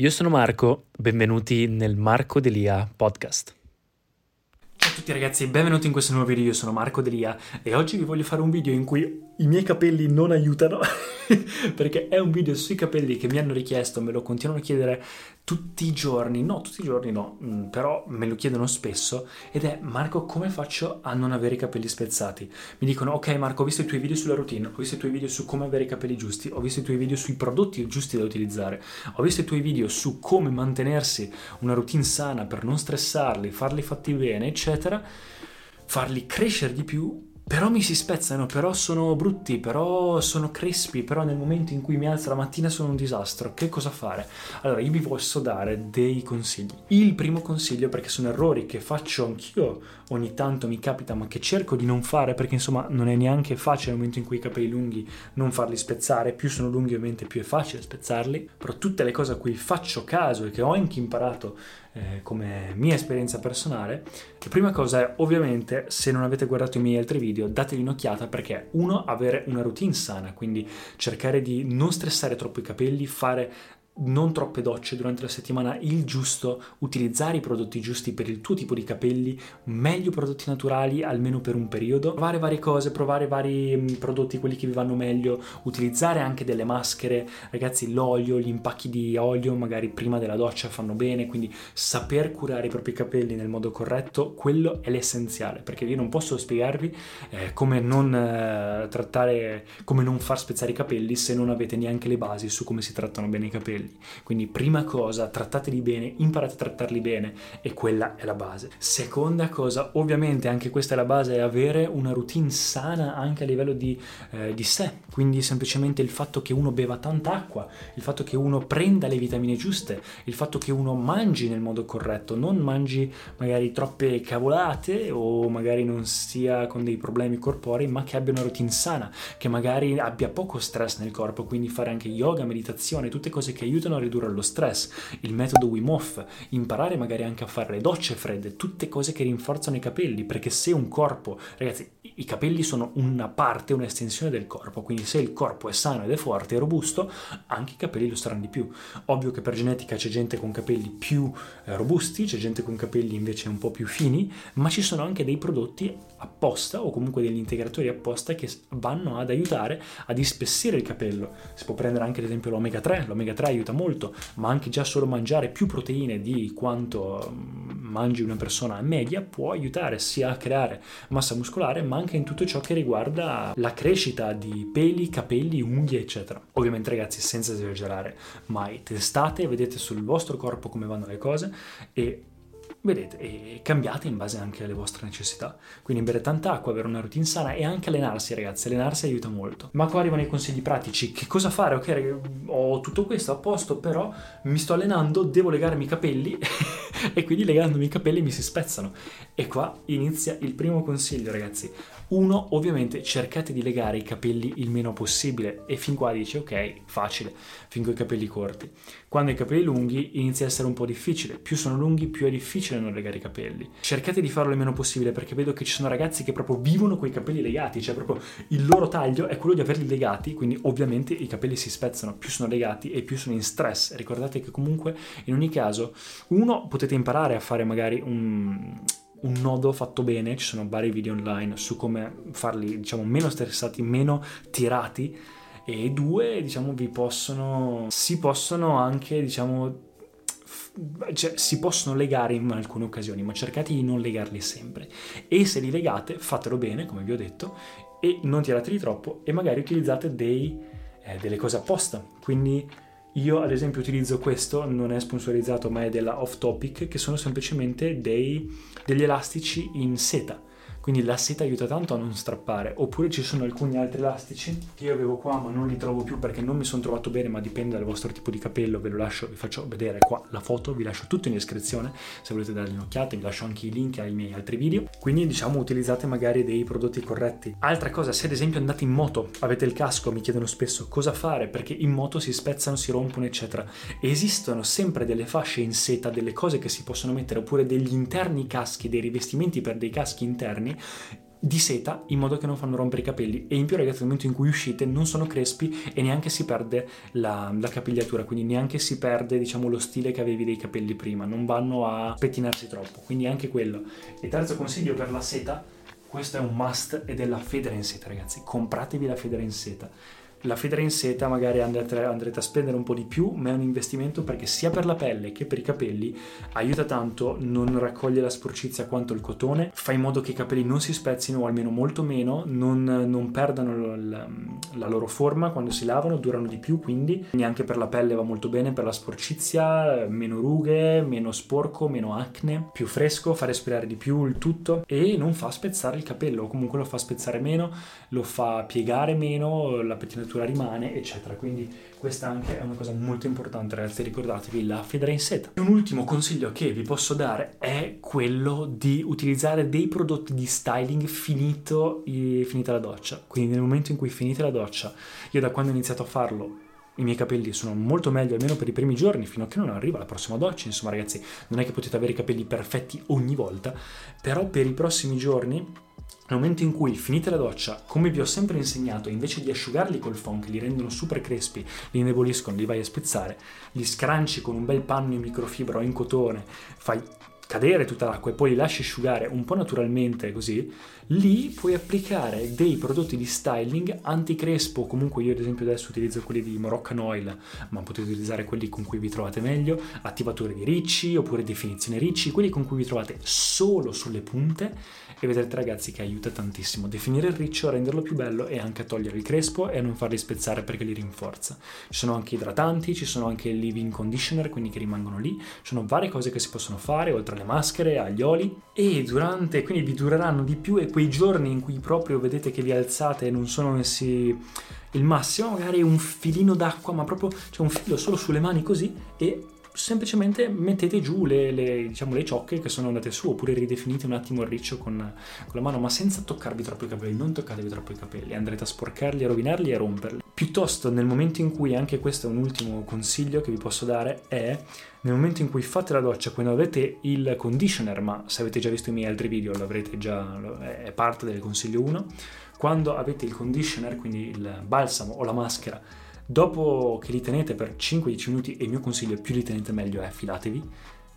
Io sono Marco, benvenuti nel Marco Delia podcast. Ciao a tutti ragazzi, benvenuti in questo nuovo video, io sono Marco Delia e oggi vi voglio fare un video in cui i miei capelli non aiutano perché è un video sui capelli che mi hanno richiesto, me lo continuano a chiedere tutti i giorni, no tutti i giorni no, mm, però me lo chiedono spesso ed è Marco come faccio a non avere i capelli spezzati? Mi dicono ok Marco ho visto i tuoi video sulla routine, ho visto i tuoi video su come avere i capelli giusti, ho visto i tuoi video sui prodotti giusti da utilizzare, ho visto i tuoi video su come mantenersi una routine sana per non stressarli, farli fatti bene eccetera, farli crescere di più però mi si spezzano, però sono brutti, però sono crespi, però nel momento in cui mi alzo la mattina sono un disastro. Che cosa fare? Allora, io vi posso dare dei consigli. Il primo consiglio, perché sono errori che faccio anch'io, ogni tanto mi capita, ma che cerco di non fare, perché insomma non è neanche facile nel momento in cui i capelli lunghi non farli spezzare. Più sono lunghi ovviamente più è facile spezzarli. Però tutte le cose a cui faccio caso e che ho anche imparato eh, come mia esperienza personale, la prima cosa è ovviamente se non avete guardato i miei altri video datevi un'occhiata perché uno avere una routine sana, quindi cercare di non stressare troppo i capelli, fare non troppe docce durante la settimana, il giusto, utilizzare i prodotti giusti per il tuo tipo di capelli, meglio prodotti naturali almeno per un periodo, provare varie cose, provare vari mm, prodotti, quelli che vi vanno meglio, utilizzare anche delle maschere, ragazzi l'olio, gli impacchi di olio magari prima della doccia fanno bene, quindi saper curare i propri capelli nel modo corretto, quello è l'essenziale, perché io non posso spiegarvi eh, come non eh, trattare, come non far spezzare i capelli se non avete neanche le basi su come si trattano bene i capelli capelli. Quindi prima cosa, trattateli bene, imparate a trattarli bene e quella è la base. Seconda cosa, ovviamente anche questa è la base, è avere una routine sana anche a livello di, eh, di sé. Quindi semplicemente il fatto che uno beva tanta acqua, il fatto che uno prenda le vitamine giuste, il fatto che uno mangi nel modo corretto, non mangi magari troppe cavolate o magari non sia con dei problemi corporei, ma che abbia una routine sana, che magari abbia poco stress nel corpo, quindi fare anche yoga, meditazione, tutte cose che aiutano a ridurre lo stress, il metodo Wim Hof, imparare magari anche a fare le docce fredde, tutte cose che rinforzano i capelli, perché se un corpo, ragazzi, i capelli sono una parte, un'estensione del corpo, quindi se il corpo è sano ed è forte e robusto, anche i capelli lo saranno di più. Ovvio che per genetica c'è gente con capelli più eh, robusti, c'è gente con capelli invece un po' più fini, ma ci sono anche dei prodotti apposta o comunque degli integratori apposta che vanno ad aiutare a dispessire il capello. Si può prendere anche ad esempio l'omega 3, l'omega 3 aiuta molto, ma anche già solo mangiare più proteine di quanto mm, mangi una persona media può aiutare sia a creare massa muscolare ma anche in tutto ciò che riguarda la crescita di peli, capelli, unghie eccetera. Ovviamente ragazzi senza esagerare mai testate, vedete sul vostro corpo come vanno le cose e vedete, e cambiate in base anche alle vostre necessità. Quindi bere tanta acqua, avere una routine sana e anche allenarsi, ragazzi. Allenarsi aiuta molto. Ma qua arrivano i consigli pratici. Che cosa fare? Ok, ho tutto questo a posto, però mi sto allenando, devo legarmi i capelli e quindi legandomi i capelli mi si spezzano. E qua inizia il primo consiglio, ragazzi. Uno, ovviamente, cercate di legare i capelli il meno possibile e fin qua dici ok, facile, fin con i capelli corti. Quando i capelli lunghi inizia a essere un po' difficile. Più sono lunghi, più è difficile non legare i capelli. Cercate di farlo il meno possibile perché vedo che ci sono ragazzi che proprio vivono con i capelli legati, cioè proprio il loro taglio è quello di averli legati, quindi ovviamente i capelli si spezzano, più sono legati e più sono in stress. Ricordate che comunque in ogni caso, uno, potete imparare a fare magari un un nodo fatto bene, ci sono vari video online su come farli diciamo meno stressati, meno tirati e due diciamo vi possono si possono anche diciamo cioè, si possono legare in alcune occasioni, ma cercate di non legarli sempre. E se li legate, fatelo bene, come vi ho detto, e non tirateli troppo e magari utilizzate dei, eh, delle cose apposta. Quindi io ad esempio utilizzo questo, non è sponsorizzato ma è della Off Topic, che sono semplicemente dei, degli elastici in seta quindi la seta aiuta tanto a non strappare. Oppure ci sono alcuni altri elastici che io avevo qua ma non li trovo più perché non mi sono trovato bene, ma dipende dal vostro tipo di capello, ve lo lascio, vi faccio vedere qua la foto, vi lascio tutto in descrizione se volete dargli un'occhiata, vi lascio anche i link ai miei altri video. Quindi diciamo utilizzate magari dei prodotti corretti. Altra cosa, se ad esempio andate in moto, avete il casco, mi chiedono spesso cosa fare perché in moto si spezzano, si rompono eccetera. Esistono sempre delle fasce in seta, delle cose che si possono mettere oppure degli interni caschi, dei rivestimenti per dei caschi interni di seta in modo che non fanno rompere i capelli. E in più ragazzi nel momento in cui uscite non sono crespi e neanche si perde la, la capigliatura. Quindi neanche si perde diciamo lo stile che avevi dei capelli prima. Non vanno a pettinarsi troppo. Quindi anche quello. E terzo consiglio per la seta questo è un must ed è la federa in seta ragazzi. Compratevi la federa in seta la federa in seta magari andrete, andrete, a spendere un po' di più, ma è un investimento perché sia per la pelle che per i capelli aiuta tanto, non raccoglie la sporcizia quanto il cotone, fa in modo che i capelli non si spezzino o almeno molto meno, non, non perdano la, la, loro forma quando si lavano, durano di più quindi, neanche per la pelle va molto bene, per la sporcizia, meno rughe, meno sporco, meno acne, più fresco, fa respirare di più il tutto e non fa spezzare il capello, comunque lo fa spezzare meno, lo fa piegare meno, la pettinatura struttura rimane, eccetera. Quindi questa anche è una cosa molto importante, ragazzi, ricordatevi la federa in seta. Un ultimo consiglio che vi posso dare è quello di utilizzare dei prodotti di styling finito, finita la doccia. Quindi nel momento in cui finite la doccia, io da quando ho iniziato a farlo i miei capelli sono molto meglio almeno per i primi giorni fino a che non arriva la prossima doccia insomma ragazzi non è che potete avere i capelli perfetti ogni volta però per i prossimi giorni nel momento in cui finite la doccia, come vi ho sempre insegnato, invece di asciugarli col phon che li rendono super crespi, li indeboliscono, li vai a spezzare, li scranci con un bel panno in microfibra o in cotone, fai cadere tutta l'acqua e poi li lasci asciugare un po' naturalmente così, lì puoi applicare dei prodotti di styling anticrespo, comunque io ad esempio adesso utilizzo quelli di Moroccan Oil, ma potete utilizzare quelli con cui vi trovate meglio, attivatore di ricci oppure definizione ricci, quelli con cui vi trovate solo sulle punte. E vedrete ragazzi che aiuta tantissimo a definire il riccio, a renderlo più bello e anche a togliere il crespo e a non farli spezzare perché li rinforza. Ci sono anche idratanti, ci sono anche leave-in conditioner, quindi che rimangono lì, ci sono varie cose che si possono fare oltre alle maschere, agli oli e durante, quindi vi dureranno di più e quei giorni in cui proprio vedete che vi alzate e non sono messi il massimo, magari un filino d'acqua, ma proprio c'è cioè un filo solo sulle mani così e semplicemente mettete giù le, le, diciamo, le, ciocche che sono andate su oppure ridefinite un attimo il riccio con, con, la mano ma senza toccarvi troppo i capelli non toccatevi troppo i capelli andrete a sporcarli, a rovinarli e a romperli piuttosto nel momento in cui anche questo è un ultimo consiglio che vi posso dare è nel momento in cui fate la doccia quando avete il conditioner ma se avete già visto i miei altri video l'avrete già è parte del consiglio 1 quando avete il conditioner quindi il balsamo o la maschera Dopo che li tenete per 5-10 minuti, e il mio consiglio più li tenete meglio è fidatevi,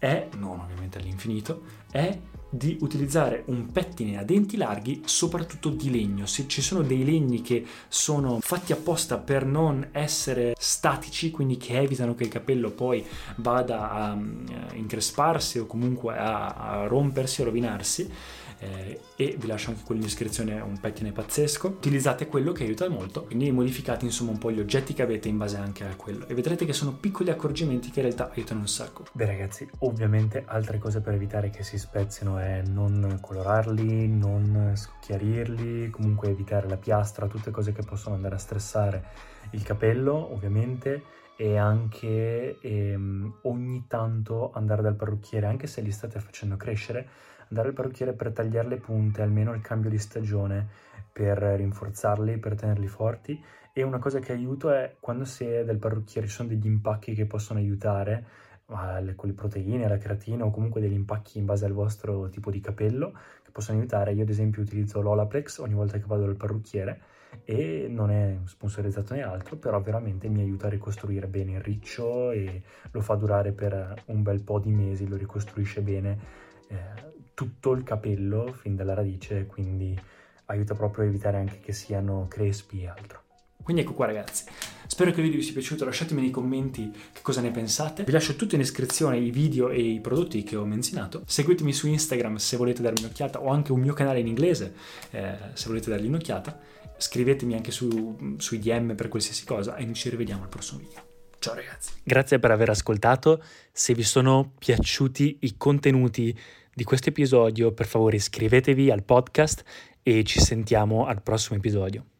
è, non ovviamente all'infinito, è di utilizzare un pettine a denti larghi, soprattutto di legno. Se ci sono dei legni che sono fatti apposta per non essere statici, quindi che evitano che il capello poi vada a, eh, incresparsi o comunque a rompersi o rovinarsi, eh, e vi lascio anche descrizione un pettine pazzesco. Utilizzate quello che aiuta molto quindi modificate insomma un po' gli oggetti che avete in base anche a quello. E vedrete che sono piccoli accorgimenti che in realtà aiutano un sacco. Beh ragazzi ovviamente altre cose per evitare che si spezzino è non colorarli non schiarirli comunque evitare la piastra tutte cose che possono andare a stressare il capello ovviamente e anche ehm, ogni tanto andare dal parrucchiere anche se li state facendo crescere andare al parrucchiere per tagliare le punte, almeno il cambio di stagione, per rinforzarli, per tenerli forti. E una cosa che aiuto è quando si è dal parrucchiere ci sono degli impacchi che possono aiutare, con le proteine, la creatina o comunque degli impacchi in base al vostro tipo di capello che possono aiutare. Io ad esempio utilizzo l'Olaplex ogni volta che vado dal parrucchiere e non è sponsorizzato né altro, però veramente mi aiuta a ricostruire bene il riccio e lo fa durare per un bel po' di mesi, lo ricostruisce bene. Eh, tutto il capello fin dalla radice, quindi aiuta proprio a evitare anche che siano crespi e altro. Quindi ecco qua ragazzi, spero che il video vi sia piaciuto, lasciatemi nei commenti che cosa ne pensate. Vi lascio tutto in descrizione i video e i prodotti che ho menzionato. Seguitemi su Instagram se volete darmi un'occhiata o anche un mio canale in inglese eh, se volete dargli un'occhiata. Scrivetemi anche su, sui DM per qualsiasi cosa e noi ci rivediamo al prossimo video. Ciao ragazzi. Grazie per aver ascoltato. Se vi sono piaciuti i contenuti di questo episodio, per favore iscrivetevi al podcast e ci sentiamo al prossimo episodio.